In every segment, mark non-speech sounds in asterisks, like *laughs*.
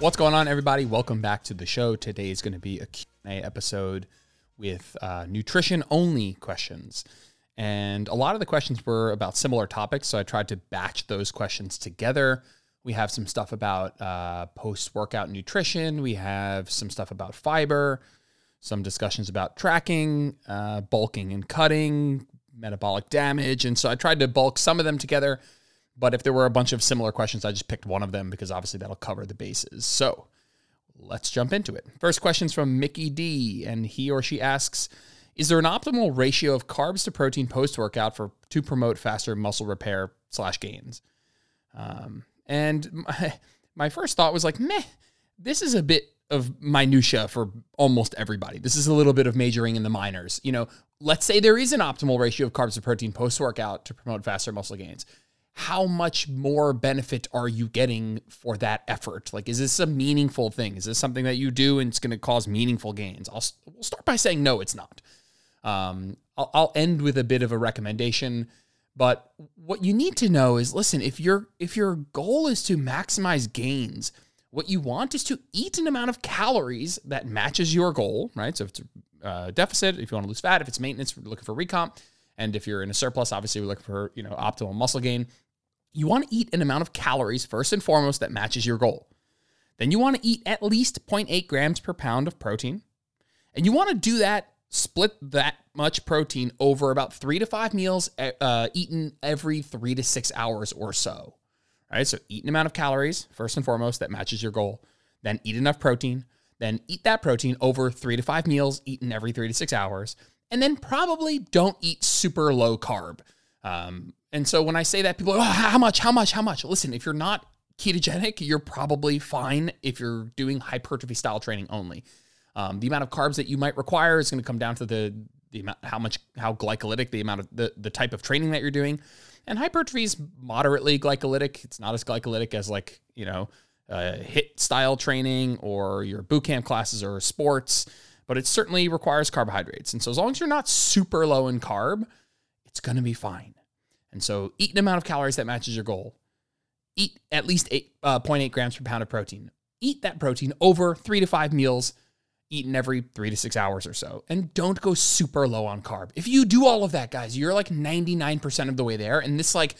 What's going on, everybody? Welcome back to the show. Today is going to be a Q&A episode with uh, nutrition-only questions. And a lot of the questions were about similar topics, so I tried to batch those questions together. We have some stuff about uh, post-workout nutrition. We have some stuff about fiber, some discussions about tracking, uh, bulking and cutting, metabolic damage. And so I tried to bulk some of them together but if there were a bunch of similar questions, I just picked one of them because obviously that'll cover the bases. So let's jump into it. First question's from Mickey D, and he or she asks, is there an optimal ratio of carbs to protein post workout for to promote faster muscle repair slash gains? Um, and my, *laughs* my first thought was like, meh, this is a bit of minutia for almost everybody. This is a little bit of majoring in the minors. You know, let's say there is an optimal ratio of carbs to protein post workout to promote faster muscle gains how much more benefit are you getting for that effort? Like, is this a meaningful thing? Is this something that you do and it's going to cause meaningful gains? I'll we'll start by saying no, it's not. Um, I'll, I'll end with a bit of a recommendation, but what you need to know is, listen, if your if your goal is to maximize gains, what you want is to eat an amount of calories that matches your goal, right? So if it's a uh, deficit, if you want to lose fat, if it's maintenance, looking for recomp and if you're in a surplus, obviously we're looking for, you know, optimal muscle gain. You want to eat an amount of calories first and foremost that matches your goal. Then you want to eat at least 0.8 grams per pound of protein. And you want to do that, split that much protein over about three to five meals uh, eaten every three to six hours or so. All right. So eat an amount of calories, first and foremost, that matches your goal. Then eat enough protein. Then eat that protein over three to five meals eaten every three to six hours and then probably don't eat super low carb. Um, and so when I say that, people are, oh, how much, how much, how much? Listen, if you're not ketogenic, you're probably fine if you're doing hypertrophy style training only. Um, the amount of carbs that you might require is going to come down to the the amount, how much, how glycolytic the amount of the the type of training that you're doing. And hypertrophy is moderately glycolytic. It's not as glycolytic as like you know uh, HIIT style training or your boot camp classes or sports but it certainly requires carbohydrates. And so as long as you're not super low in carb, it's going to be fine. And so eat an amount of calories that matches your goal. Eat at least eight, uh, 0.8 grams per pound of protein. Eat that protein over three to five meals, eaten every three to six hours or so. And don't go super low on carb. If you do all of that, guys, you're like 99% of the way there. And this like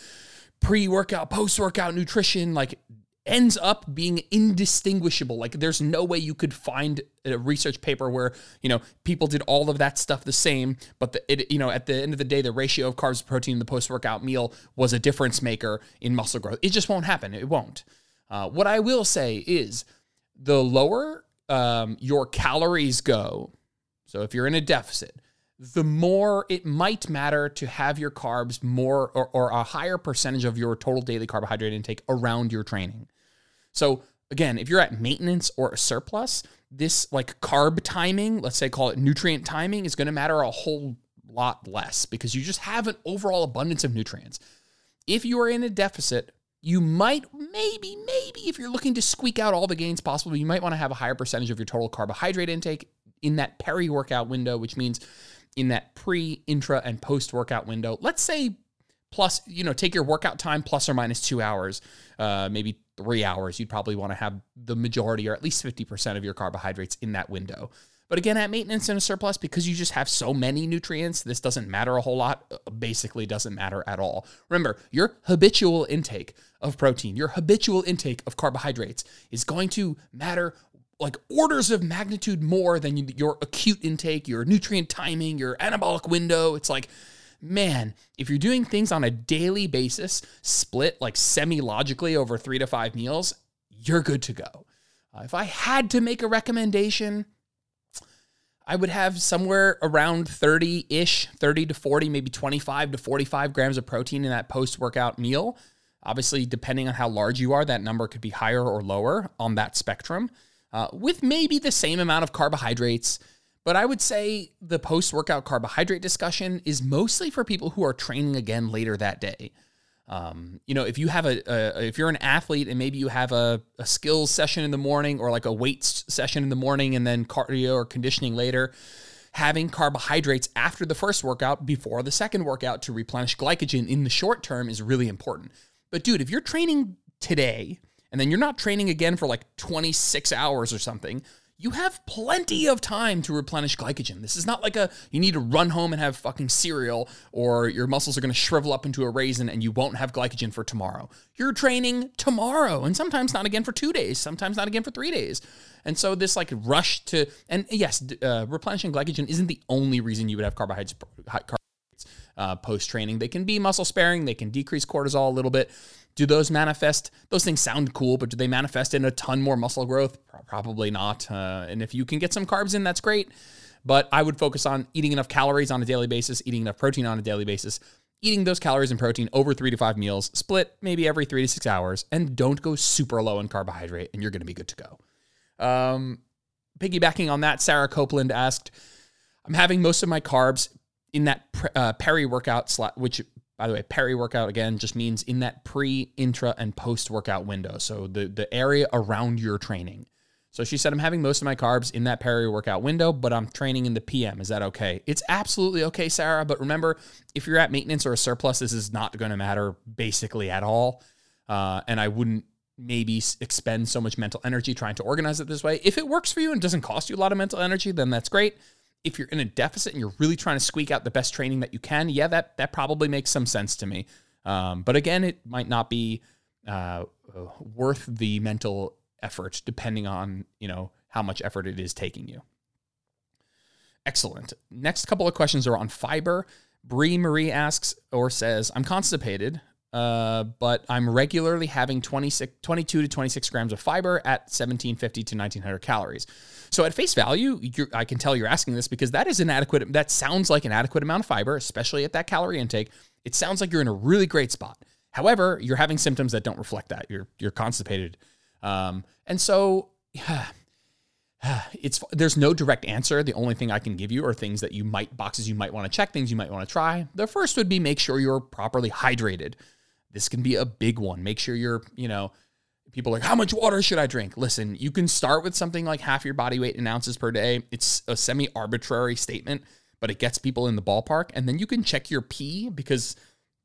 pre-workout, post-workout nutrition, like ends up being indistinguishable. Like there's no way you could find a research paper where, you know, people did all of that stuff the same, but the, it, you know, at the end of the day, the ratio of carbs to protein in the post-workout meal was a difference maker in muscle growth. It just won't happen. It won't. Uh, what I will say is the lower um, your calories go, so if you're in a deficit, the more it might matter to have your carbs more or, or, a higher percentage of your total daily carbohydrate intake around your training. So again, if you're at maintenance or a surplus, this like carb timing, let's say call it nutrient timing, is going to matter a whole lot less because you just have an overall abundance of nutrients. If you are in a deficit, you might maybe maybe if you're looking to squeak out all the gains possible, you might want to have a higher percentage of your total carbohydrate intake in that peri-workout window, which means in that pre, intra, and post workout window. Let's say plus, you know, take your workout time plus or minus two hours, uh, maybe three hours. You'd probably want to have the majority or at least 50% of your carbohydrates in that window. But again, at maintenance and a surplus, because you just have so many nutrients, this doesn't matter a whole lot. Uh, basically, doesn't matter at all. Remember, your habitual intake of protein, your habitual intake of carbohydrates is going to matter like orders of magnitude more than your acute intake, your nutrient timing, your anabolic window. It's like, man, if you're doing things on a daily basis, split like semi logically over three to five meals, you're good to go. Uh, if I had to make a recommendation, I would have somewhere around 30 ish, 30 to 40, maybe 25 to 45 grams of protein in that post workout meal. Obviously, depending on how large you are, that number could be higher or lower on that spectrum uh, with maybe the same amount of carbohydrates. But I would say the post workout carbohydrate discussion is mostly for people who are training again later that day. Um, you know, if you have a, a, if you're an athlete and maybe you have a, a skills session in the morning or like a weights session in the morning and then cardio or conditioning later, having carbohydrates after the first workout before the second workout to replenish glycogen in the short term is really important. But dude, if you're training today and then you're not training again for like 26 hours or something, you have plenty of time to replenish glycogen. This is not like a you need to run home and have fucking cereal or your muscles are going to shrivel up into a raisin and you won't have glycogen for tomorrow. You're training tomorrow and sometimes not again for 2 days, sometimes not again for 3 days. And so this like rush to and yes, uh, replenishing glycogen isn't the only reason you would have carbohydrates uh, post training. They can be muscle sparing, they can decrease cortisol a little bit. Do those manifest? Those things sound cool, but do they manifest in a ton more muscle growth? Probably not. Uh, and if you can get some carbs in, that's great. But I would focus on eating enough calories on a daily basis, eating enough protein on a daily basis, eating those calories and protein over three to five meals, split maybe every three to six hours, and don't go super low in carbohydrate, and you're going to be good to go. Um, piggybacking on that, Sarah Copeland asked, I'm having most of my carbs in that uh, peri workout slot, which by the way, peri workout again just means in that pre, intra, and post workout window. So the the area around your training. So she said, I'm having most of my carbs in that peri workout window, but I'm training in the PM. Is that okay? It's absolutely okay, Sarah. But remember, if you're at maintenance or a surplus, this is not going to matter basically at all. Uh, and I wouldn't maybe expend so much mental energy trying to organize it this way. If it works for you and doesn't cost you a lot of mental energy, then that's great if you're in a deficit and you're really trying to squeak out the best training that you can, yeah, that that probably makes some sense to me. Um, but again, it might not be uh, worth the mental effort, depending on you know how much effort it is taking you. Excellent. Next couple of questions are on fiber. Brie Marie asks or says, "I'm constipated. Uh, but I'm regularly having 26, 22 to 26 grams of fiber at 1750 to 1900 calories. So at face value, I can tell you're asking this because that is an adequate, that sounds like an adequate amount of fiber, especially at that calorie intake. It sounds like you're in a really great spot. However, you're having symptoms that don't reflect that. You're you're constipated, um, and so yeah, *sighs* it's there's no direct answer. The only thing I can give you are things that you might boxes you might want to check, things you might want to try. The first would be make sure you're properly hydrated. This can be a big one. Make sure you're, you know, people like, how much water should I drink? Listen, you can start with something like half your body weight in ounces per day. It's a semi arbitrary statement, but it gets people in the ballpark. And then you can check your pee because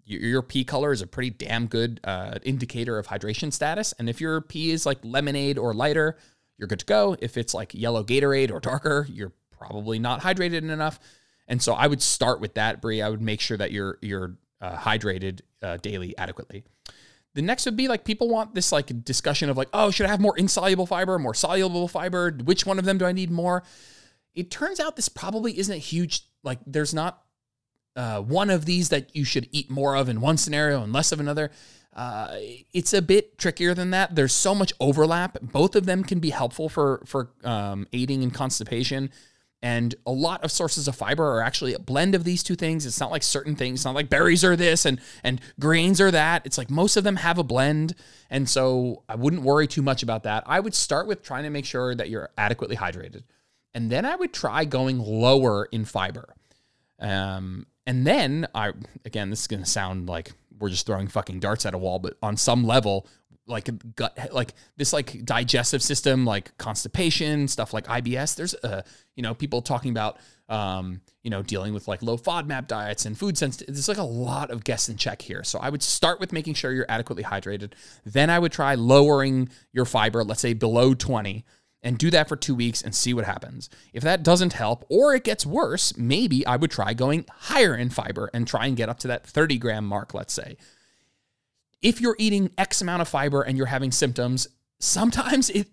your, pee color is a pretty damn good uh, indicator of hydration status. And if your pee is like lemonade or lighter, you're good to go. If it's like yellow Gatorade or darker, you're probably not hydrated enough. And so I would start with that, Brie. I would make sure that you're you're uh, hydrated uh, daily adequately. The next would be like people want this like discussion of like, oh, should I have more insoluble fiber, more soluble fiber? Which one of them do I need more? It turns out this probably isn't a huge like. There's not uh, one of these that you should eat more of in one scenario and less of another. Uh, it's a bit trickier than that. There's so much overlap. Both of them can be helpful for for um, aiding in constipation. And a lot of sources of fiber are actually a blend of these two things. It's not like certain things. It's not like berries are this and and grains are that. It's like most of them have a blend. And so I wouldn't worry too much about that. I would start with trying to make sure that you're adequately hydrated. And then I would try going lower in fiber. Um, and then I again, this is gonna sound like we're just throwing fucking darts at a wall, but on some level, like gut like this like digestive system like constipation stuff like IBS there's uh you know people talking about um you know dealing with like low FODMAP diets and food sensitive there's like a lot of guests in check here. So I would start with making sure you're adequately hydrated. Then I would try lowering your fiber let's say below 20 and do that for 2 weeks and see what happens. If that doesn't help or it gets worse maybe I would try going higher in fiber and try and get up to that 30 gram mark let's say if you're eating X amount of fiber and you're having symptoms, sometimes it,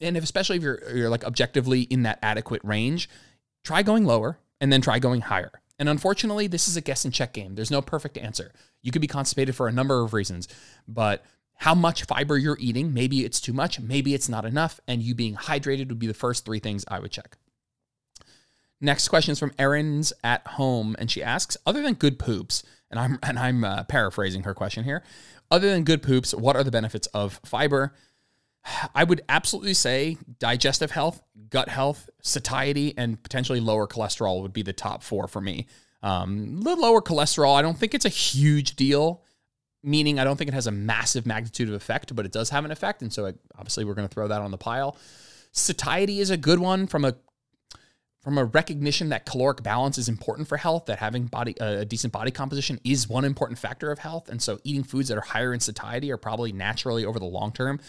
and especially if you're, you're like objectively in that adequate range, try going lower and then try going higher. And unfortunately, this is a guess and check game. There's no perfect answer. You could be constipated for a number of reasons, but how much fiber you're eating, maybe it's too much, maybe it's not enough, and you being hydrated would be the first three things I would check. Next question is from Erin's at home, and she asks, other than good poops, and I'm and I'm uh, paraphrasing her question here. Other than good poops, what are the benefits of fiber? I would absolutely say digestive health, gut health, satiety, and potentially lower cholesterol would be the top four for me. Um, the lower cholesterol, I don't think it's a huge deal, meaning I don't think it has a massive magnitude of effect, but it does have an effect. And so I, obviously we're going to throw that on the pile. Satiety is a good one from a from a recognition that caloric balance is important for health, that having body a decent body composition is one important factor of health, and so eating foods that are higher in satiety are probably naturally over the long term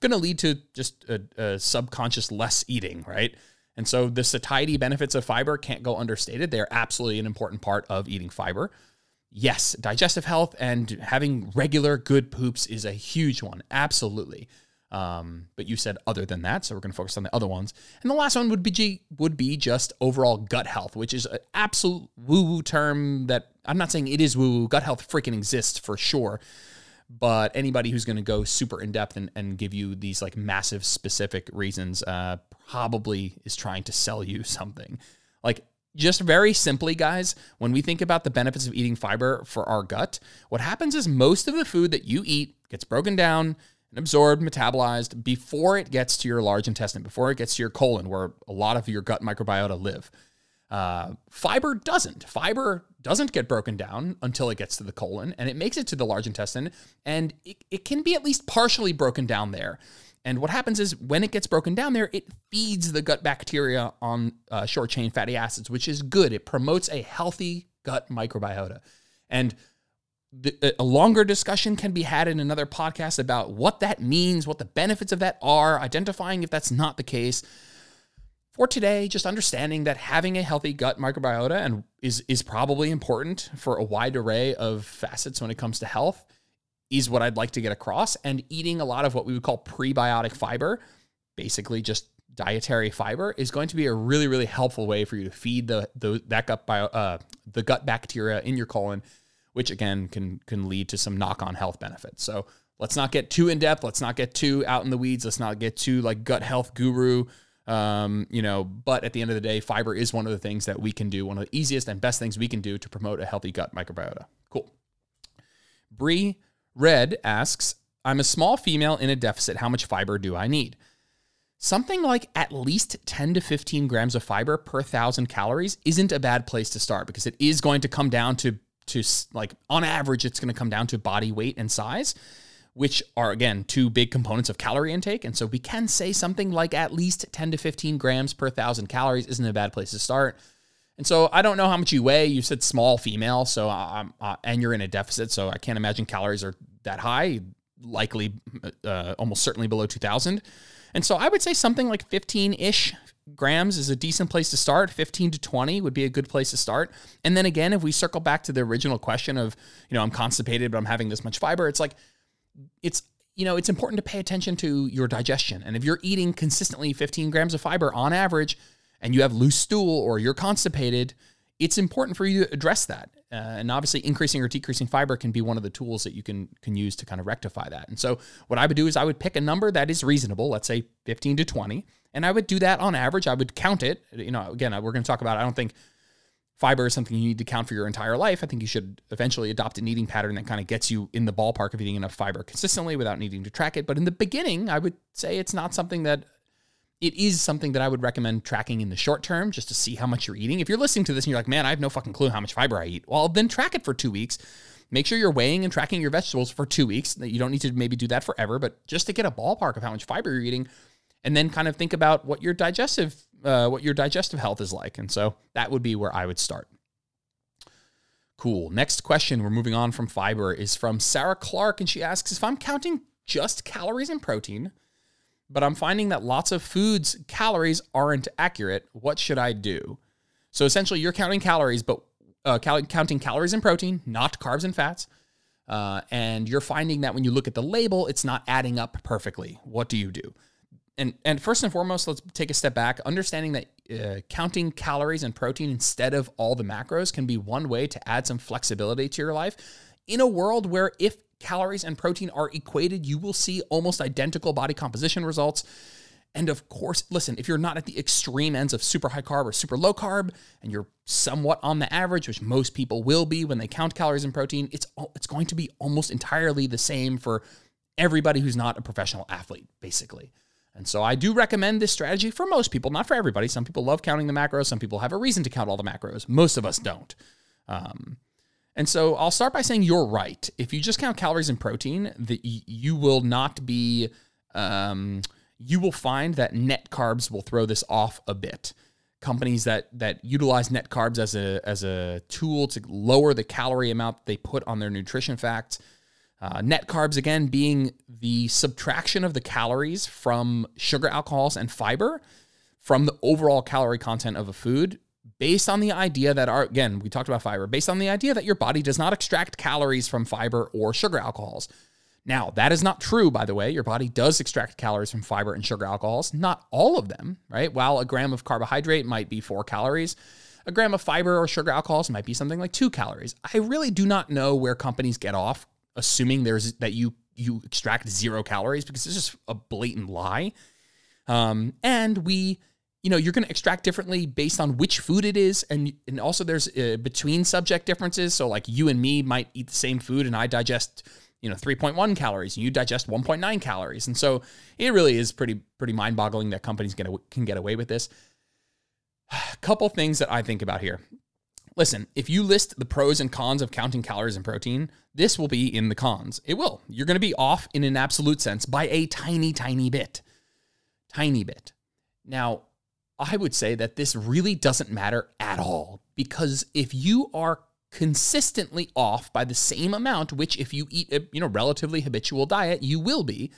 going to lead to just a, a subconscious less eating, right? And so the satiety benefits of fiber can't go understated. They're absolutely an important part of eating fiber. Yes, digestive health and having regular good poops is a huge one. Absolutely. Um, but you said other than that, so we're going to focus on the other ones. And the last one would be would be just overall gut health, which is an absolute woo woo term that I'm not saying it is woo woo. Gut health freaking exists for sure, but anybody who's going to go super in depth and, and give you these like massive specific reasons uh, probably is trying to sell you *laughs* something. Like just very simply, guys, when we think about the benefits of eating fiber for our gut, what happens is most of the food that you eat gets broken down and absorbed, metabolized before it gets to your large intestine, before it gets to your colon, where a lot of your gut microbiota live. Uh, fiber doesn't. Fiber doesn't get broken down until it gets to the colon and it makes it to the large intestine, and it, it can be at least partially broken down there. And what happens is when it gets broken down there, it feeds the gut bacteria on uh, short chain fatty acids, which is good. It promotes a healthy gut microbiota. And the, a longer discussion can be had in another podcast about what that means, what the benefits of that are, identifying if that's not the case. For today, just understanding that having a healthy gut microbiota and is is probably important for a wide array of facets when it comes to health is what I'd like to get across. And eating a lot of what we would call prebiotic fiber, basically just dietary fiber, is going to be a really really helpful way for you to feed the, the that gut bio, uh, the gut bacteria in your colon which again can can lead to some knock-on health benefits. So let's not get too in depth. Let's not get too out in the weeds. Let's not get too like gut health guru. Um, you know, but at the end of the day, fiber is one of the things that we can do, one of the easiest and best things we can do to promote a healthy gut microbiota. Cool. Bree Red asks, I'm a small female in a deficit. How much fiber do I need? Something like at least 10 to 15 grams of fiber per thousand calories isn't a bad place to start because it is going to come down to to like on average, it's going to come down to body weight and size, which are again two big components of calorie intake. And so we can say something like at least 10 to 15 grams per thousand calories isn't a bad place to start. And so I don't know how much you weigh. You said small female, so I'm uh, and you're in a deficit, so I can't imagine calories are that high. Likely, uh, almost certainly below 2,000. And so I would say something like 15 ish grams is a decent place to start. 15 to 20 would be a good place to start. And then again, if we circle back to the original question of, you know, I'm constipated, but I'm having this much fiber, it's like, it's, you know, it's important to pay attention to your digestion. And if you're eating consistently 15 grams of fiber on average and you have loose stool or you're constipated, it's important for you to address that. Uh, and obviously, increasing or decreasing fiber can be one of the tools that you can can use to kind of rectify that. And so, what I would do is I would pick a number that is reasonable, let's say 15 to 20, and I would do that on average. I would count it. You know, again, we're going to talk about. I don't think fiber is something you need to count for your entire life. I think you should eventually adopt an eating pattern that kind of gets you in the ballpark of eating enough fiber consistently without needing to track it. But in the beginning, I would say it's not something that it is something that I would recommend tracking in the short term just to see how much you're eating. If you're listening to this and you're like, man, I have no fucking clue how much fiber I eat, well, then track it for two weeks. Make sure you're weighing and tracking your vegetables for two weeks. You don't need to maybe do that forever, but just to get a ballpark of how much fiber you're eating, and then kind of think about what your digestive uh, what your digestive health is like. And so that would be where I would start. Cool. Next question. We're moving on from fiber is from Sarah Clark, and she asks if I'm counting just calories and protein, but I'm finding that lots of foods calories aren't accurate. What should I do? So essentially, you're counting calories, but uh, cal- counting calories and protein, not carbs and fats. Uh, and you're finding that when you look at the label, it's not adding up perfectly. What do you do? and and first and foremost, let's take a step back. Understanding that uh, counting calories and protein instead of all the macros can be one way to add some flexibility to your life. In a world where if calories and protein are equated, you will see almost identical body composition results. And of course, listen, if you're not at the extreme ends of super high carb or super low carb, and you're somewhat on the average, which most people will be when they count calories and protein, it's it's going to be almost entirely the same for everybody who's not a professional athlete, basically. And so I do recommend this strategy for most people, not for everybody. Some people love counting the macros. Some people have a reason to count all the macros. Most of us don't. Um, and so I'll start by saying you're right. If you just count calories and protein, that you will not be, um, you will find that net carbs will throw this off a bit. companies that that utilize net carbs as a as a tool to lower the calorie amount they put on their nutrition facts. Uh, net carbs again being the subtraction of the calories from sugar alcohols and fiber from the overall calorie content of a food based on the idea that our again we talked about fiber based on the idea that your body does not extract calories from fiber or sugar alcohols. Now that is not true by the way. Your body does extract calories from fiber and sugar alcohols not all of them right? While a gram of carbohydrate might be four calories a gram of fiber or sugar alcohols might be something like two calories. I really do not know where companies get off assuming there's that you you extract zero calories because it's just a blatant lie. Um, and we you know, you're going to extract differently based on which food it is, and and also there's uh, between subject differences. So like you and me might eat the same food, and I digest you know 3.1 calories, and you digest 1.9 calories, and so it really is pretty pretty mind boggling that companies get can get away with this. A *sighs* couple things that I think about here. Listen, if you list the pros and cons of counting calories and protein, this will be in the cons. It will. You're going to be off in an absolute sense by a tiny, tiny bit. Tiny bit. Now, I would say that this really doesn't matter at all because if you are consistently off by the same amount, which if you eat a you know relatively habitual diet, you will be,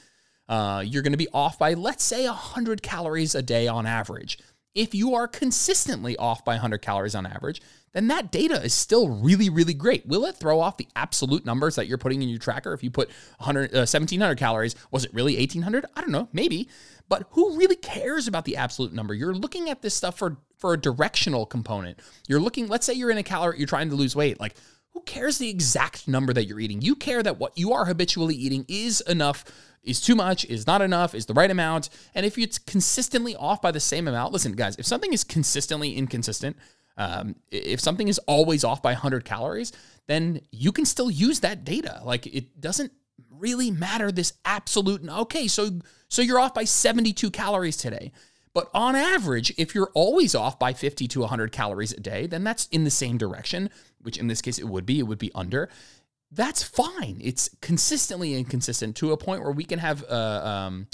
uh, you're going to be off by let's say 100 calories a day on average. If you are consistently off by 100 calories on average, then that data is still really, really great. Will it throw off the absolute numbers that you're putting in your tracker? If you put 100, uh, 1700 calories, was it really 1800? I don't know, maybe. But who really cares about the absolute number? You're looking at this stuff for for a directional component. You're looking, let's say you're in a calorie, you're trying to lose weight. Like, who cares the exact number that you're eating? You care that what you are habitually eating is enough, is too much, is not enough, is the right amount. And if it's consistently off by the same amount, listen, guys, if something is consistently inconsistent, um, if something is always off by 100 calories, then you can still use that data. Like it doesn't really matter this absolute. Okay, so so you're off by 72 calories today. But on average, if you're always off by 50 to 100 calories a day, then that's in the same direction, which in this case it would be, it would be under. That's fine. It's consistently inconsistent to a point where we can have uh, um,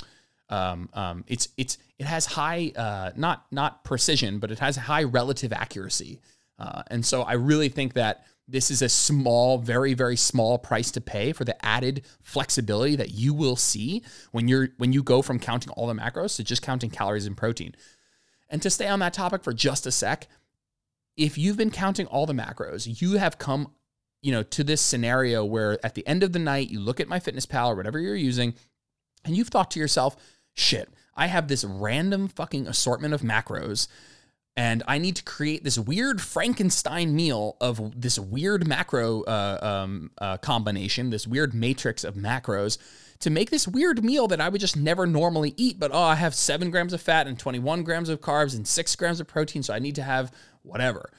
um, um, it's it's it has high uh, not not precision, but it has high relative accuracy, uh, and so I really think that this is a small, very very small price to pay for the added flexibility that you will see when you're when you go from counting all the macros to just counting calories and protein. And to stay on that topic for just a sec, if you've been counting all the macros, you have come you know to this scenario where at the end of the night you look at MyFitnessPal or whatever you're using and you've thought to yourself shit, I have this random fucking assortment of macros and I need to create this weird Frankenstein meal of this weird macro uh, um, uh, combination, this weird matrix of macros to make this weird meal that I would just never normally eat. But oh, I have seven grams of fat and 21 grams of carbs and six grams of protein, so I need to have whatever.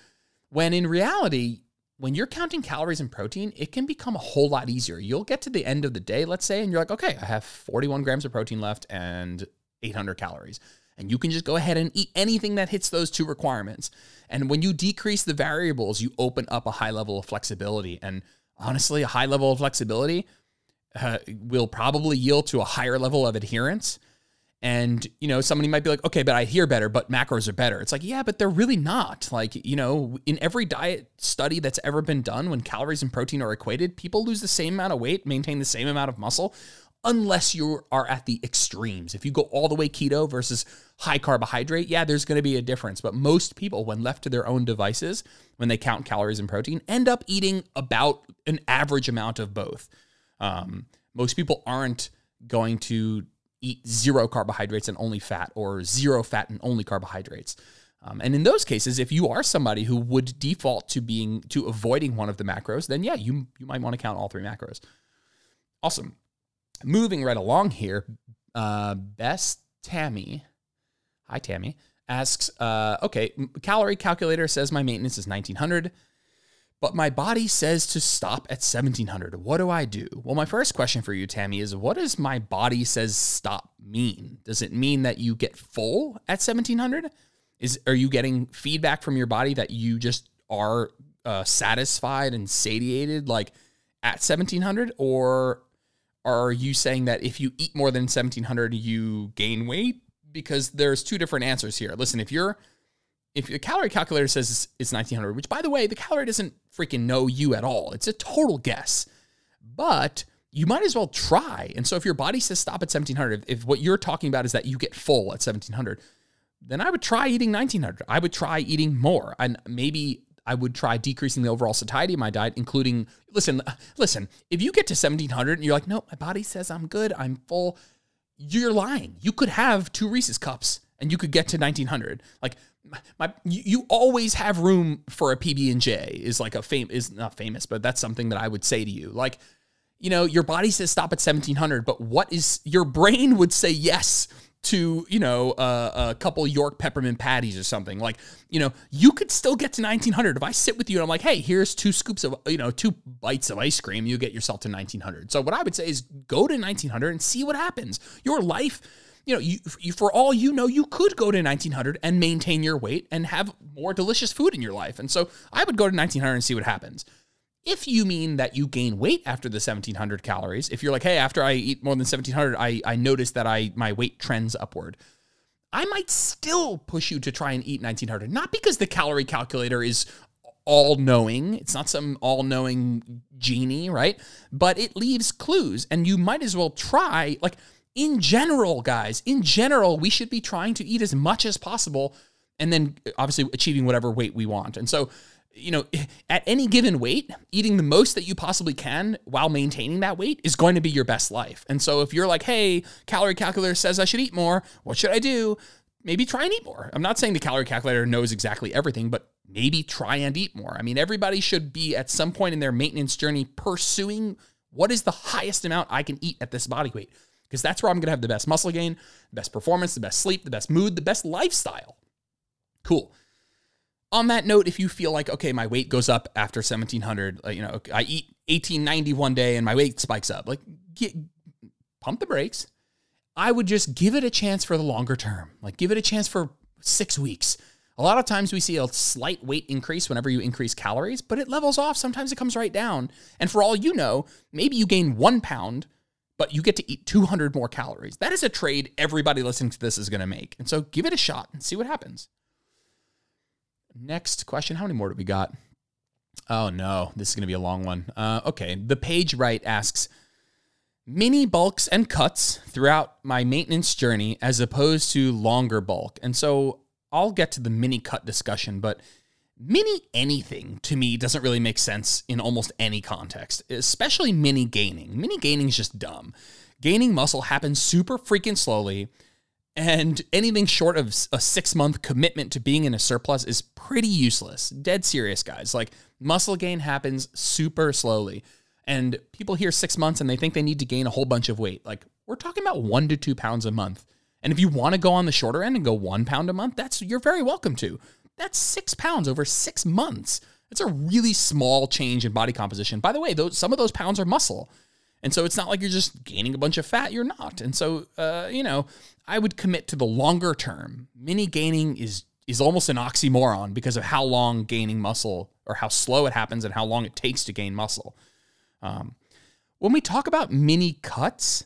When in reality, when you're counting calories and protein, it can become a whole lot easier. You'll get to the end of the day, let's say, and you're like, okay, I have 41 grams of protein left and 800 calories. And you can just go ahead and eat anything that hits those two requirements. And when you decrease the variables, you open up a high level of flexibility. And honestly, a high level of flexibility uh, will probably yield to a higher level of adherence and, you know, somebody might be like, okay, but I hear better, but macros are better. It's like, yeah, but they're really not. Like, you know, in every diet study that's ever been done, when calories and protein are equated, people lose the same amount of weight, maintain the same amount of muscle, unless you are at the extremes. If you go all the way keto versus high carbohydrate, yeah, there's going to be a difference. But most people, when left to their own devices, when they count calories and protein, end up eating about an average amount of both. Um, most people aren't going to eat zero carbohydrates and only fat, or zero fat and only carbohydrates. Um, and in those cases, if you are somebody who would default to being to avoiding one of the macros, then yeah, you you might want to count all three macros. Awesome. Moving right along here, uh, Best Tammy, hi Tammy, asks, uh, okay, calorie calculator says my maintenance is 1900 but my body says to stop at 1700. What do I do? Well, my first question for you, Tammy, is what does my body says stop mean? Does it mean that you get full at 1700? Is are you getting feedback from your body that you just are uh, satisfied and satiated like at 1700 or are you saying that if you eat more than 1700 you gain weight because there's two different answers here listen if you're if the calorie calculator says it's, it's 1900, which by the way, the calorie doesn't freaking know you at all. It's a total guess. But you might as well try. And so if your body says stop at 1700, if, if what you're talking about is that you get full at 1700, then I would try eating 1900. I would try eating more. And maybe I would try decreasing the overall satiety of my diet, including listen, listen, if you get to 1700 and you're like, no, my body says I'm good, I'm full, you're lying. You could have two Reese's cups and you could get to 1900. Like my, you, you always have room for a PB and J is like a fame is not famous, but that's something that I would say to you. Like, you know, your body says stop at 1700, but what is your brain would say yes to you know uh, a couple York peppermint patties or something. Like you know you could still get to 1900 if I sit with you and I'm like hey here's two scoops of you know two bites of ice cream you get yourself to 1900 so what I would say is go to 1900 and see what happens. Your life you know you, you for all you know you could go to 1900 and maintain your weight and have more delicious food in your life and so I would go to 1900 and see what happens if you mean that you gain weight after the 1700 calories, if you're like, hey, after I eat more than 1700, I, I notice that I my weight trends upward. I might still push you to try and eat 1900, not because the calorie calculator is all knowing. It's not some all knowing genie, right? But it leaves clues, and you might as well try. Like, in general, guys, in general, we should be trying to eat as much as possible and then uh, obviously achieving whatever weight we want. And so, you know, *laughs* at any given weight, eating the most that you possibly can while maintaining that weight is going to be your best life. And so if you're like, hey, calorie calculator says I should eat more, what should I do? Maybe try and eat more. I'm not saying the calorie calculator knows exactly everything, but maybe try and eat more. I mean, everybody should be at some point in their maintenance journey pursuing what is the highest amount I can eat at this body weight? Because that's where I'm going to have the best muscle gain, the best performance, the best sleep, the best mood, the best lifestyle. Cool on that note, if you feel like, okay, my weight goes up after 1700, uh, you know, I eat 1890 one day and my weight spikes up, like get, pump the brakes. I would just give it a chance for the longer term. Like give it a chance for six weeks. A lot of times we see a slight weight increase whenever you increase calories, but it levels off. Sometimes it comes right down. And for all you know, maybe you gain one pound, but you get to eat 200 more calories. That is a trade everybody listening to this is going to make. And so give it a shot and see what happens. Next question. How many more do we got? Oh no, this is going to be a long one. Uh, okay. The page right asks mini bulks and cuts throughout my maintenance journey as opposed to longer bulk. And so I'll get to the mini cut discussion, but mini anything to me doesn't really make sense in almost any context, especially mini gaining. Mini gaining is just dumb. Gaining muscle happens super freaking slowly. And anything short of a six month commitment to being in a surplus is pretty useless. Dead serious, guys. Like muscle gain happens super slowly. And people hear six months and they think they need to gain a whole bunch of weight. Like we're talking about one to two pounds a month. And if you want to go on the shorter end and go one pound a month, that's you're very welcome to. That's six pounds over six months. It's a really small change in body composition. By the way, those some of those pounds are muscle. And so it's not like you're just gaining a bunch of fat. You're not. And so, uh, you know, I would commit to the longer term. Mini gaining is is almost an oxymoron because of how long gaining muscle or how slow it happens and how long it takes to gain muscle. Um, when we talk about mini cuts,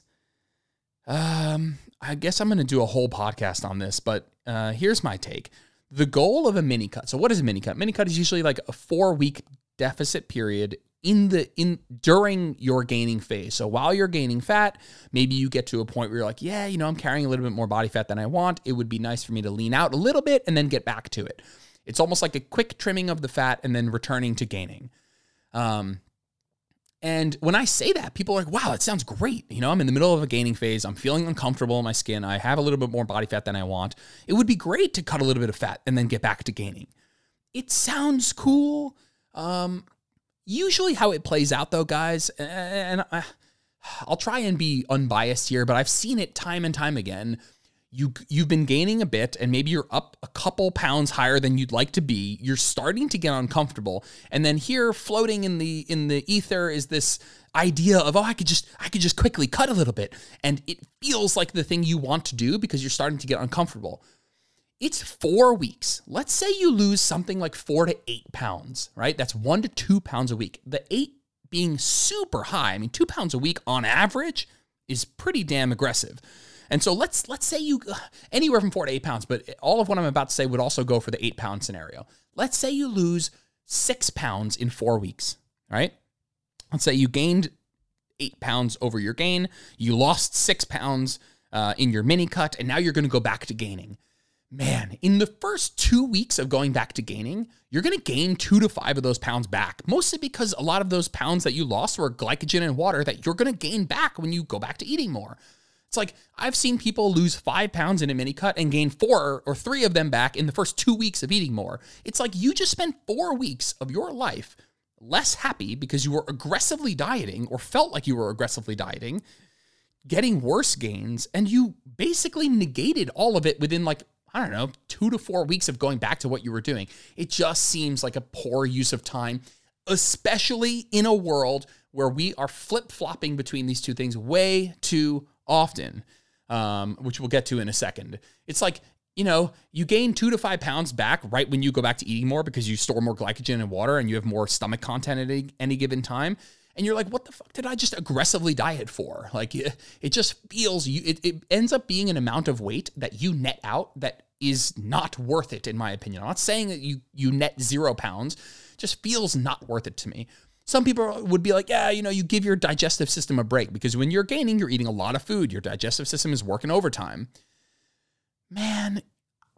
um, I guess I'm going to do a whole podcast on this, but uh, here's my take. The goal of a mini cut. So, what is a mini cut? Mini cut is usually like a four week deficit period in the in during your gaining phase. So while you're gaining fat, maybe you get to a point where you're like, yeah, you know, I'm carrying a little bit more body fat than I want. It would be nice for me to lean out a little bit and then get back to it. It's almost like a quick trimming of the fat and then returning to gaining. Um, and when I say that, people are like, wow, that sounds great. You know, I'm in the middle of a gaining phase. I'm feeling uncomfortable in my skin. I have a little bit more body fat than I want. It would be great to cut a little bit of fat and then get back to gaining. It sounds cool. Um, Usually, how it plays out, though, guys, and I, I'll try and be unbiased here, but I've seen it time and time again. You you've been gaining a bit, and maybe you're up a couple pounds higher than you'd like to be. You're starting to get uncomfortable, and then here, floating in the in the ether, is this idea of oh, I could just I could just quickly cut a little bit, and it feels like the thing you want to do because you're starting to get uncomfortable it's four weeks. Let's say you lose something like four to eight pounds, right? That's one to two pounds a week. The eight being super high. I mean, two pounds a week on average is pretty damn aggressive. And so let's let's say you anywhere from four to eight pounds, but all of what I'm about to say would also go for the eight pound scenario. Let's say you lose six pounds in four weeks, right? Let's say you gained eight pounds over your gain, you lost six pounds uh, in your mini cut, and now you're going to go back to gaining. Man, in the first two weeks of going back to gaining, you're going to gain two to five of those pounds back, mostly because a lot of those pounds that you lost were glycogen and water that you're going to gain back when you go back to eating more. It's like I've seen people lose five pounds in a mini cut and gain four or three of them back in the first two weeks of eating more. It's like you just spent four weeks of your life less happy because you were aggressively dieting or felt like you were aggressively dieting, getting worse gains, and you basically negated all of it within like, I don't know, two to four weeks of going back to what you were doing. It just seems like a poor use of time, especially in a world where we are flip flopping between these two things way too often, um, which we'll get to in a second. It's like, you know, you gain two to five pounds back right when you go back to eating more because you store more glycogen and water and you have more stomach content at any, any given time. And you're like, what the fuck did I just aggressively diet for? Like, it, it just feels you, it, it ends up being an amount of weight that you net out that is not worth it, in my opinion. I'm not saying that you, you net zero pounds, just feels not worth it to me. Some people would be like, yeah, you know, you give your digestive system a break because when you're gaining, you're eating a lot of food. Your digestive system is working overtime. Man,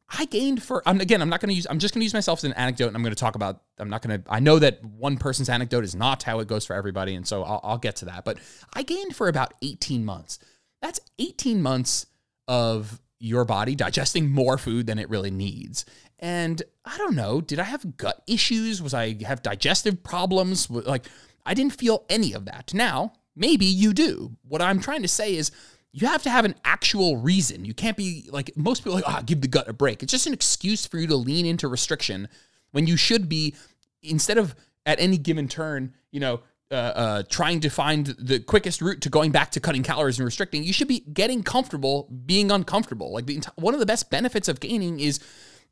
I gained for, I'm, again, I'm not going to use, I'm just going to use myself as an anecdote and I'm going to talk about, I'm not going to, I know that one person's anecdote is not how it goes for everybody. And so I'll, I'll get to that. But I gained for about 18 months. That's 18 months of your body digesting more food than it really needs. And I don't know, did I have gut issues? Was I have digestive problems? Like I didn't feel any of that. Now, maybe you do. What I'm trying to say is you have to have an actual reason. You can't be like most people like, "Ah, oh, give the gut a break." It's just an excuse for you to lean into restriction when you should be instead of at any given turn, you know, uh, uh, trying to find the quickest route to going back to cutting calories and restricting, you should be getting comfortable being uncomfortable. Like the, one of the best benefits of gaining is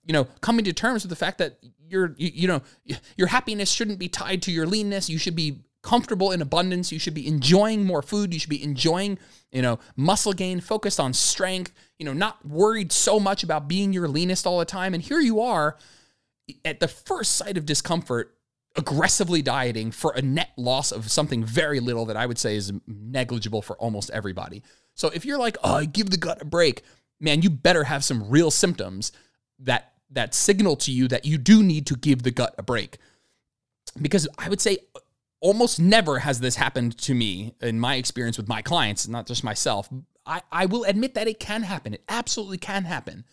you know, coming to terms with the fact that your, you, you know, your happiness shouldn't be tied to your leanness. You should be comfortable in abundance. You should be enjoying more food. You should be enjoying, you know, muscle gain, focused on strength, you know, not worried so much about being your leanest all the time. And here you are at the first sight of discomfort, aggressively dieting for a net loss of something very little that I would say is negligible for almost everybody. So if you're like, oh, give the gut a break, man, you better have some real symptoms that that signal to you that you do need to give the gut a break. Because I would say almost never has this happened to me in my experience with my clients, not just myself. I, I will admit that it can happen. It absolutely can happen.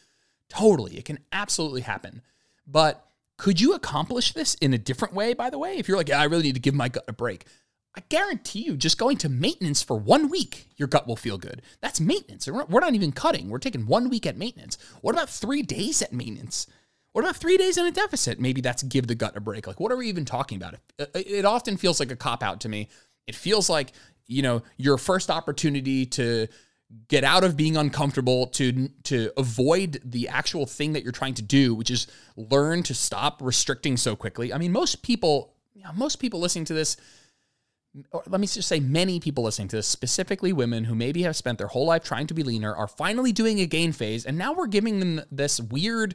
Totally. It can absolutely happen. But could you accomplish this in a different way, by the way? If you're like, yeah, I really need to give my gut a break. I guarantee you, just going to maintenance for one week, your gut will feel good. That's maintenance. We're not even cutting. We're taking one week at maintenance. What about three days at maintenance? What about three days in a deficit? Maybe that's give the gut a break. Like, what are we even talking about? It often feels like a cop out to me. It feels like, you know, your first opportunity to get out of being uncomfortable to to avoid the actual thing that you're trying to do which is learn to stop restricting so quickly i mean most people you know, most people listening to this let me just say many people listening to this, specifically women who maybe have spent their whole life trying to be leaner, are finally doing a gain phase. And now we're giving them this weird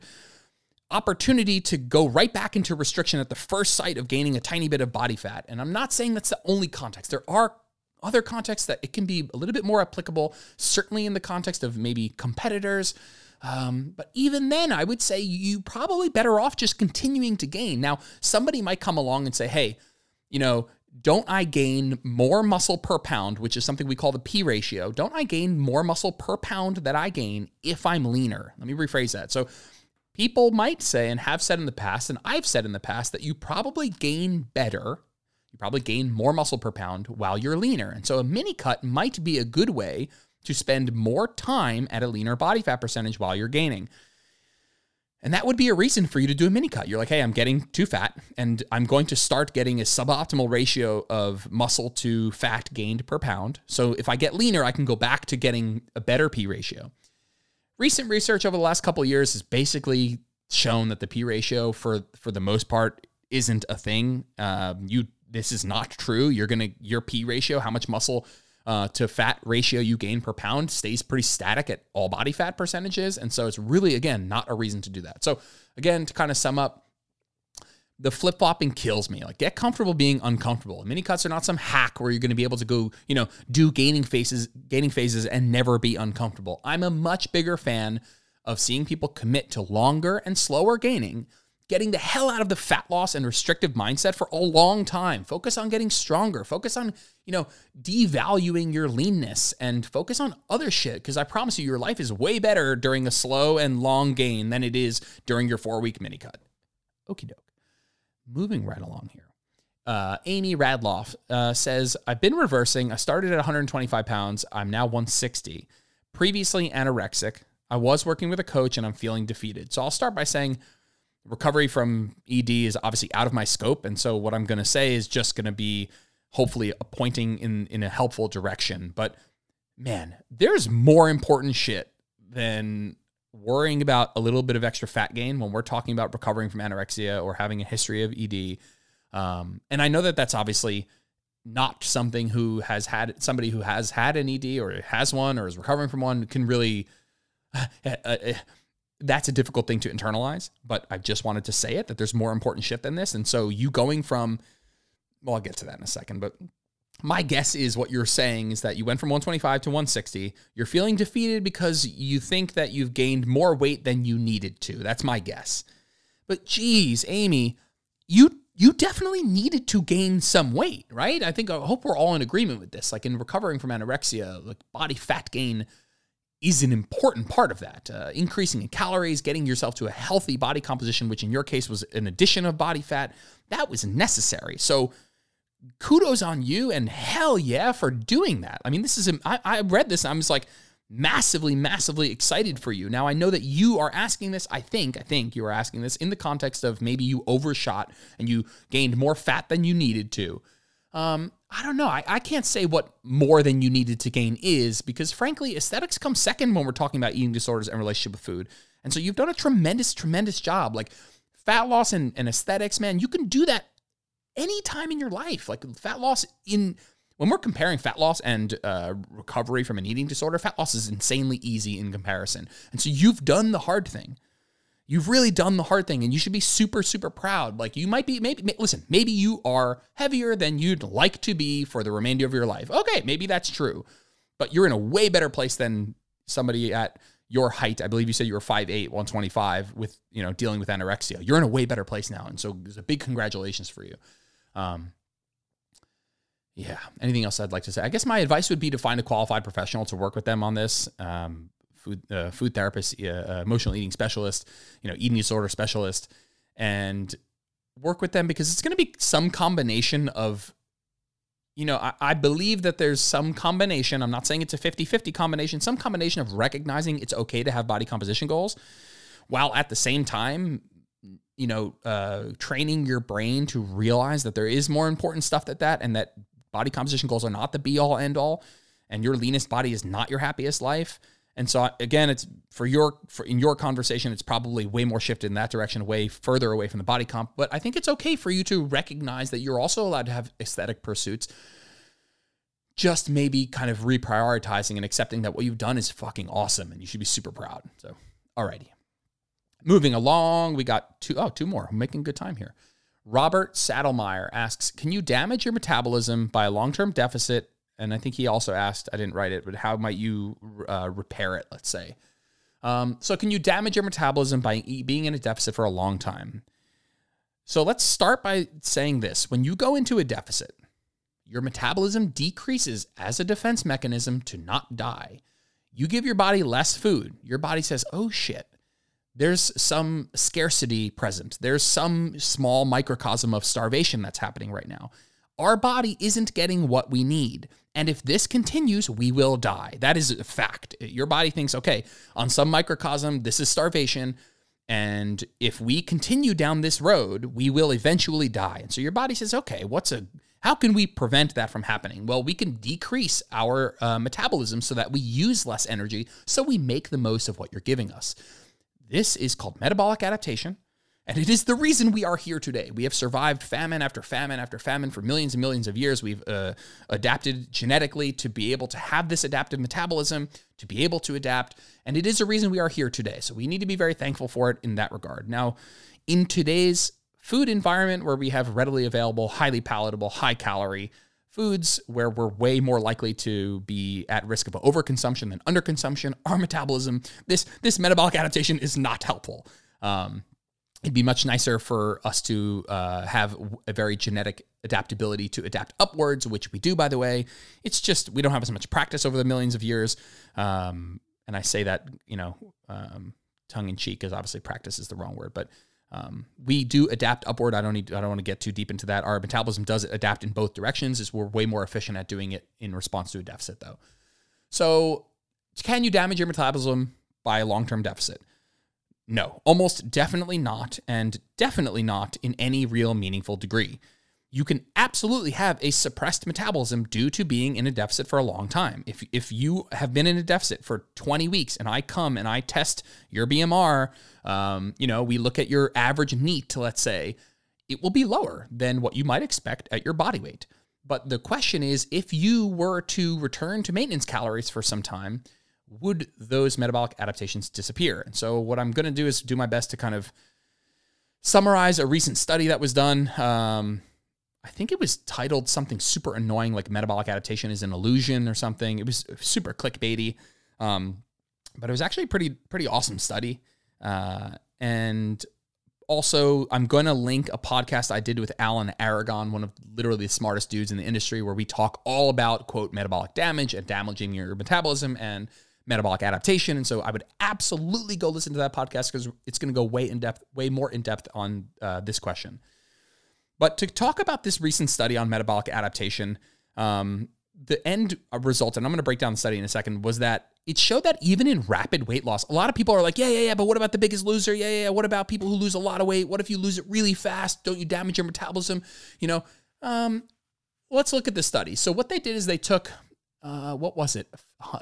opportunity to go right back into restriction at the first sight of gaining a tiny bit of body fat. And I'm not saying that's the only context. There are other contexts that it can be a little bit more applicable, certainly in the context of maybe competitors. Um, but even then, I would say you probably better off just continuing to gain. Now, somebody might come along and say, hey, you know, don't I gain more muscle per pound, which is something we call the P ratio? Don't I gain more muscle per pound that I gain if I'm leaner? Let me rephrase that. So, people might say and have said in the past, and I've said in the past, that you probably gain better, you probably gain more muscle per pound while you're leaner. And so, a mini cut might be a good way to spend more time at a leaner body fat percentage while you're gaining. And that would be a reason for you to do a mini cut. You're like, hey, I'm getting too fat, and I'm going to start getting a suboptimal ratio of muscle to fat gained per pound. So if I get leaner, I can go back to getting a better P ratio. Recent research over the last couple years has basically shown that the P ratio, for for the most part, isn't a thing. Um, you this is not true. You're gonna your P ratio, how much muscle uh, to fat ratio you gain per pound stays pretty static at all body fat percentages. And so it's really, again, not a reason to do that. So, again, to kind of sum up, the flip flopping kills me. Like, get comfortable being uncomfortable. Mini cuts are not some hack where you're going to be able to go, you know, do gaining phases, gaining phases, and never be uncomfortable. I'm a much bigger fan of seeing people commit to longer and slower gaining getting the hell out of the fat loss and restrictive mindset for a long time. Focus on getting stronger. Focus on, you know, devaluing your leanness and focus on other shit. Because I promise you, your life is way better during a slow and long gain than it is during your four week mini cut. Okie doke. Moving right along here. Uh, Amy Radloff uh, says, I've been reversing. I started at 125 pounds. I'm now 160. Previously anorexic. I was working with a coach and I'm feeling defeated. So I'll start by saying, recovery from ED is obviously out of my scope. And so what I'm going to say is just going to be hopefully a pointing in, in a helpful direction. But man, there's more important shit than worrying about a little bit of extra fat gain when we're talking about recovering from anorexia or having a history of ED. Um, and I know that that's obviously not something who has had somebody who has had an ED or has one or is recovering from one can really *sighs* uh, uh, that's a difficult thing to internalize, but I just wanted to say it that there's more important shit than this. And so you going from, well, I'll get to that in a second, but my guess is what you're saying is that you went from 125 to 160. You're feeling defeated because you think that you've gained more weight than you needed to. That's my guess. But geez, Amy, you you definitely needed to gain some weight, right? I think I hope we're all in agreement with this. Like in recovering from anorexia, like body fat gain is an important part of that. Uh, increasing in calories, getting yourself to a healthy body composition, which in your case was an addition of body fat, that was necessary. So kudos on you and hell yeah for doing that. I mean, this is, I, I read this, I'm just like massively, massively excited for you. Now, I know that you are asking this, I think, I think you are asking this in the context of maybe you overshot and you gained more fat than you needed to. Um, I don't know. I, I can't say what more than you needed to gain is because, frankly, aesthetics come second when we're talking about eating disorders and relationship with food. And so you've done a tremendous, tremendous job. Like fat loss and, and aesthetics, man, you can do that anytime in your life. Like fat loss in when we're comparing fat loss and uh, recovery from an eating disorder, fat loss is insanely easy in comparison. And so you've done the hard thing. You've really done the hard thing and you should be super, super proud. Like you might be, maybe, listen, maybe you are heavier than you'd like to be for the remainder of your life. Okay, maybe that's true, but you're in a way better place than somebody at your height. I believe you said you were 5'8, 125 with, you know, dealing with anorexia. You're in a way better place now. And so there's a big congratulations for you. Um, yeah. Anything else I'd like to say? I guess my advice would be to find a qualified professional to work with them on this. Um, food uh, food therapist, uh, emotional eating specialist, you know, eating disorder specialist, and work with them because it's going to be some combination of you know, I, I, believe that there's some combination. I'm not saying it's a 50 50 combination, some combination of recognizing it's okay to have body composition goals while at the same time, you know, uh, training your brain to realize that there is more important stuff than that and that body composition goals are not the be all end all and your leanest body is not your happiest life. And so again, it's for your for in your conversation, it's probably way more shifted in that direction, way further away from the body comp. But I think it's okay for you to recognize that you're also allowed to have aesthetic pursuits. Just maybe kind of reprioritizing and accepting that what you've done is fucking awesome and you should be super proud. So, alrighty. Moving along, we got two oh, two more. I'm making good time here. Robert Saddlemeyer asks, "Can you damage your metabolism by a long-term deficit and I think he also asked, I didn't write it, but how might you uh, repair it, let's say? Um, so, can you damage your metabolism by being in a deficit for a long time? So, let's start by saying this when you go into a deficit, your metabolism decreases as a defense mechanism to not die. You give your body less food, your body says, oh shit, there's some scarcity present. There's some small microcosm of starvation that's happening right now. Our body isn't getting what we need. And if this continues, we will die. That is a fact. Your body thinks, okay, on some microcosm, this is starvation. And if we continue down this road, we will eventually die. And so your body says, okay, what's a, how can we prevent that from happening? Well, we can decrease our uh, metabolism so that we use less energy, so we make the most of what you're giving us. This is called metabolic adaptation. And it is the reason we are here today. We have survived famine after famine after famine for millions and millions of years. We've uh, adapted genetically to be able to have this adaptive metabolism, to be able to adapt. And it is the reason we are here today. So we need to be very thankful for it in that regard. Now, in today's food environment where we have readily available, highly palatable, high calorie foods, where we're way more likely to be at risk of overconsumption than underconsumption, our metabolism, this, this metabolic adaptation is not helpful. Um, it'd be much nicer for us to uh, have a very genetic adaptability to adapt upwards, which we do, by the way. It's just we don't have as much practice over the millions of years. Um, and I say that, you know, um, tongue in cheek, because obviously practice is the wrong word, but um, we do adapt upward. I don't need. I don't want to get too deep into that. Our metabolism does adapt in both directions. Is we're way more efficient at doing it in response to a deficit, though. So, can you damage your metabolism by a long-term deficit? No, almost definitely not, and definitely not in any real meaningful degree. You can absolutely have a suppressed metabolism due to being in a deficit for a long time. If, if you have been in a deficit for 20 weeks and I come and I test your BMR, um, you know, we look at your average NEAT, let's say, it will be lower than what you might expect at your body weight. But the question is if you were to return to maintenance calories for some time, would those metabolic adaptations disappear? And so, what I'm going to do is do my best to kind of summarize a recent study that was done. Um, I think it was titled something super annoying, like metabolic adaptation is an illusion or something. It was super clickbaity, um, but it was actually pretty pretty awesome study. Uh, and also, I'm going to link a podcast I did with Alan Aragon, one of literally the smartest dudes in the industry, where we talk all about quote metabolic damage and damaging your metabolism and metabolic adaptation. And so I would absolutely go listen to that podcast because it's going to go way in depth, way more in depth on uh, this question. But to talk about this recent study on metabolic adaptation, um, the end result, and I'm going to break down the study in a second, was that it showed that even in rapid weight loss, a lot of people are like, yeah, yeah, yeah, but what about the biggest loser? Yeah, yeah, yeah. What about people who lose a lot of weight? What if you lose it really fast? Don't you damage your metabolism? You know, um, let's look at the study. So what they did is they took uh, what was it,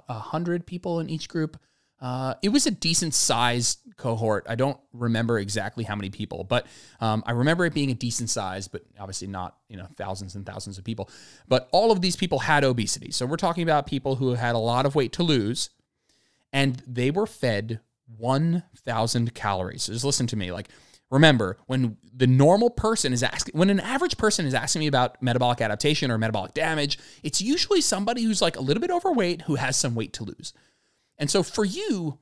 a hundred people in each group. Uh, it was a decent sized cohort. I don't remember exactly how many people, but um, I remember it being a decent size, but obviously not you know thousands and thousands of people. But all of these people had obesity, so we're talking about people who had a lot of weight to lose, and they were fed one thousand calories. So just listen to me, like Remember, when the normal person is asking, when an average person is asking me about metabolic adaptation or metabolic damage, it's usually somebody who's like a little bit overweight who has some weight to lose. And so for you,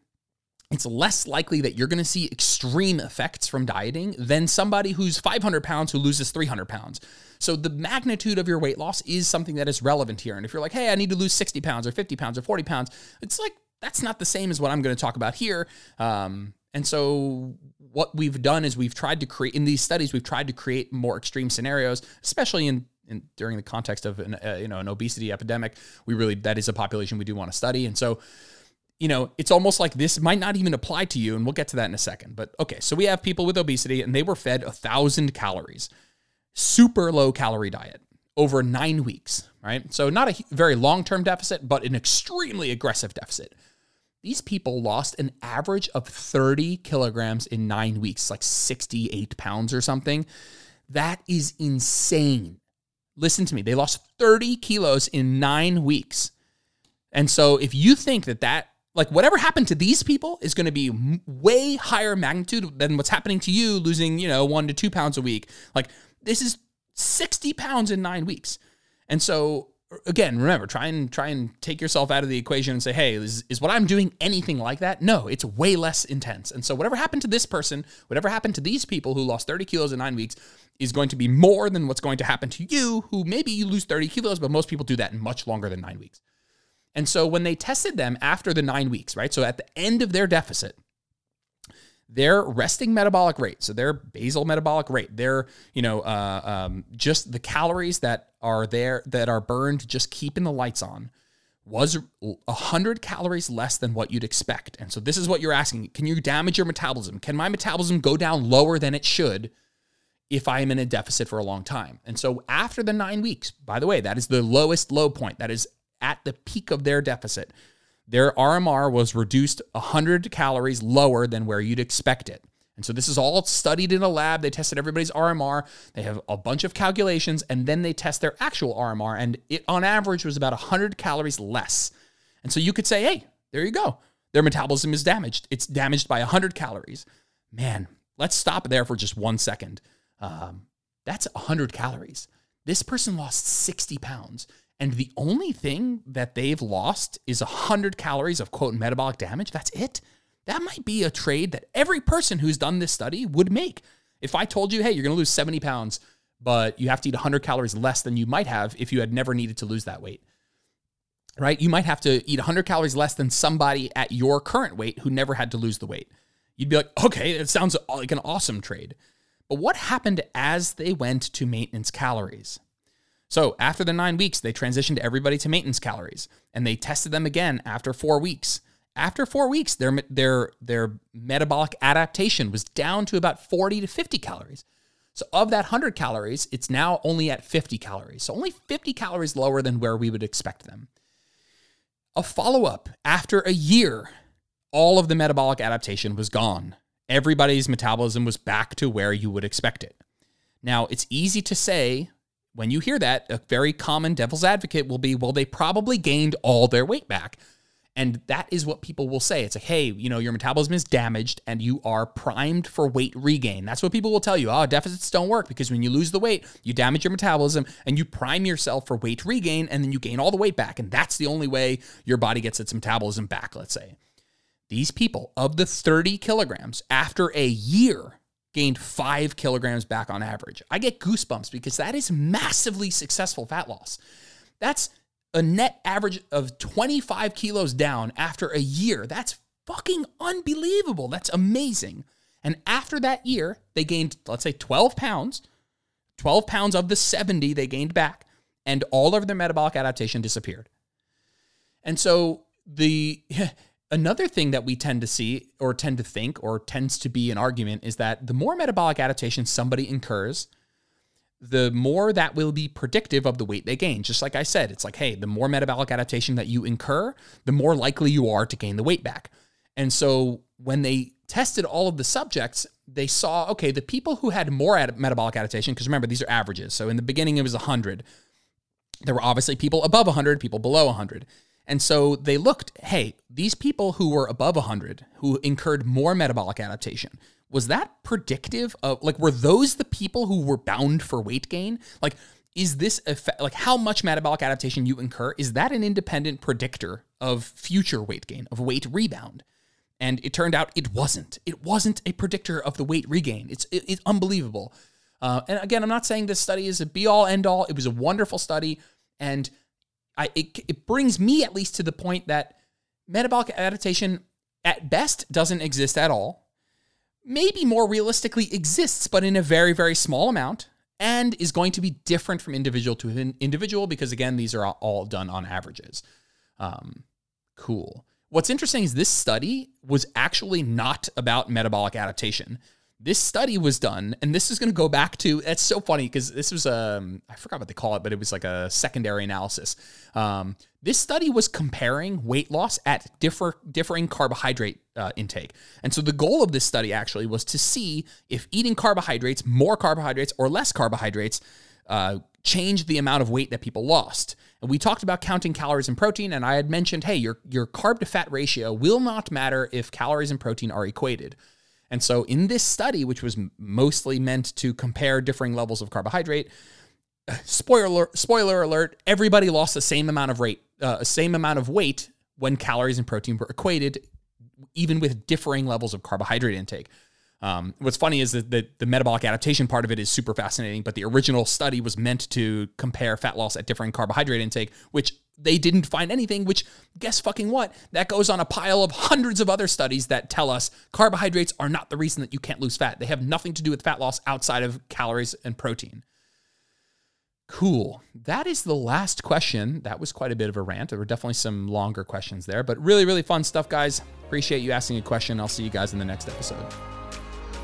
it's less likely that you're going to see extreme effects from dieting than somebody who's 500 pounds who loses 300 pounds. So the magnitude of your weight loss is something that is relevant here. And if you're like, hey, I need to lose 60 pounds or 50 pounds or 40 pounds, it's like, that's not the same as what I'm going to talk about here. Um, and so what we've done is we've tried to create in these studies we've tried to create more extreme scenarios, especially in, in during the context of an uh, you know an obesity epidemic. We really that is a population we do want to study, and so you know it's almost like this might not even apply to you, and we'll get to that in a second. But okay, so we have people with obesity, and they were fed a thousand calories, super low calorie diet over nine weeks, right? So not a very long term deficit, but an extremely aggressive deficit these people lost an average of 30 kilograms in nine weeks, like 68 pounds or something. That is insane. Listen to me. They lost 30 kilos in nine weeks. And so if you think that that, like whatever happened to these people is going to be way higher magnitude than what's happening to you losing, you know, one to two pounds a week. Like this is 60 pounds in nine weeks. And so again, remember, try and try and take yourself out of the equation and say, hey, is, is what I'm doing anything like that? No, it's way less intense. And so whatever happened to this person, whatever happened to these people who lost 30 kilos in nine weeks is going to be more than what's going to happen to you, who maybe you lose 30 kilos, but most people do that in much longer than nine weeks. And so when they tested them after the nine weeks, right? So at the end of their deficit, their resting metabolic rate, so their basal metabolic rate, their you know uh, um, just the calories that are there that are burned just keeping the lights on, was 100 calories less than what you'd expect. And so this is what you're asking: Can you damage your metabolism? Can my metabolism go down lower than it should? If I am in a deficit for a long time. And so after the nine weeks, by the way, that is the lowest low point. That is at the peak of their deficit their RMR was reduced 100 calories lower than where you'd expect it. And so this is all studied in a lab. They tested everybody's RMR. They have a bunch of calculations and then they test their actual RMR. And it on average was about 100 calories less. And so you could say, hey, there you go. Their metabolism is damaged. It's damaged by 100 calories. Man, let's stop there for just one second. Um, that's 100 calories. This person lost 60 pounds. And the only thing that they've lost is 100 calories of quote metabolic damage. That's it. That might be a trade that every person who's done this study would make. If I told you, hey, you're going to lose 70 pounds, but you have to eat 100 calories less than you might have if you had never needed to lose that weight, right? You might have to eat 100 calories less than somebody at your current weight who never had to lose the weight. You'd be like, okay, it sounds like an awesome trade. But what happened as they went to maintenance calories? So after the nine weeks, they transitioned everybody to maintenance calories and they tested them again after four weeks. After four weeks, their, their, their metabolic adaptation was down to about 40 to 50 calories. So, of that 100 calories, it's now only at 50 calories. So, only 50 calories lower than where we would expect them. A follow up after a year, all of the metabolic adaptation was gone. Everybody's metabolism was back to where you would expect it. Now, it's easy to say when you hear that, a very common devil's advocate will be, well, they probably gained all their weight back. And that is what people will say. It's like, hey, you know, your metabolism is damaged and you are primed for weight regain. That's what people will tell you. Oh, deficits don't work because when you lose the weight, you damage your metabolism and you prime yourself for weight regain and then you gain all the weight back. And that's the only way your body gets its metabolism back, let's say. These people, of the 30 kilograms, after a year, gained five kilograms back on average. I get goosebumps because that is massively successful fat loss. That's a net average of 25 kilos down after a year. That's fucking unbelievable. That's amazing. And after that year, they gained, let's say, 12 pounds, 12 pounds of the 70 they gained back, and all of their metabolic adaptation disappeared. And so the *laughs* another thing that we tend to see or tend to think or tends to be an argument is that the more metabolic adaptation somebody incurs, the more that will be predictive of the weight they gain. Just like I said, it's like, hey, the more metabolic adaptation that you incur, the more likely you are to gain the weight back. And so when they tested all of the subjects, they saw, okay, the people who had more ad- metabolic adaptation, because remember, these are averages. So in the beginning, it was 100. There were obviously people above 100, people below 100. And so they looked, hey, these people who were above 100, who incurred more metabolic adaptation, was that predictive of like were those the people who were bound for weight gain? Like is this effect, like how much metabolic adaptation you incur is that an independent predictor of future weight gain, of weight rebound? And it turned out it wasn't. It wasn't a predictor of the weight regain. It's it, it's unbelievable. Uh, and again, I'm not saying this study is a be all end all. It was a wonderful study, and I it, it brings me at least to the point that metabolic adaptation at best doesn't exist at all maybe more realistically exists, but in a very, very small amount and is going to be different from individual to individual because, again, these are all done on averages. Um, cool. What's interesting is this study was actually not about metabolic adaptation this study was done, and this is going to go back to. It's so funny because this was um I forgot what they call it, but it was like a secondary analysis. Um, this study was comparing weight loss at differ, differing carbohydrate uh, intake, and so the goal of this study actually was to see if eating carbohydrates, more carbohydrates or less carbohydrates, uh, changed the amount of weight that people lost. And we talked about counting calories and protein, and I had mentioned, hey, your your carb to fat ratio will not matter if calories and protein are equated. And so, in this study, which was mostly meant to compare differing levels of carbohydrate, spoiler spoiler alert, everybody lost the same amount of rate, uh, same amount of weight when calories and protein were equated, even with differing levels of carbohydrate intake. Um, what's funny is that the, the, metabolic adaptation part of it is super fascinating, but the original study was meant to compare fat loss at differing carbohydrate intake, which they didn't find anything, which guess fucking what? That goes on a pile of hundreds of other studies that tell us carbohydrates are not the reason that you can't lose fat. They have nothing to do with fat loss outside of calories and protein. Cool. That is the last question. That was quite a bit of a rant. There were definitely some longer questions there, but really, really fun stuff, guys. Appreciate you asking a question. I'll see you guys in the next episode.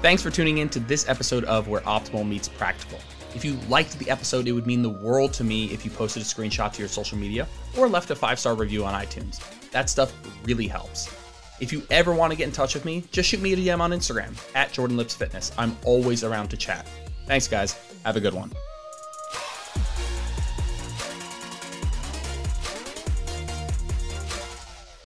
Thanks for tuning in to this episode of Where Optimal Meets Practical. If you liked the episode, it would mean the world to me if you posted a screenshot to your social media or left a five star review on iTunes. That stuff really helps. If you ever want to get in touch with me, just shoot me a DM on Instagram at Jordan Lips Fitness. I'm always around to chat. Thanks, guys. Have a good one.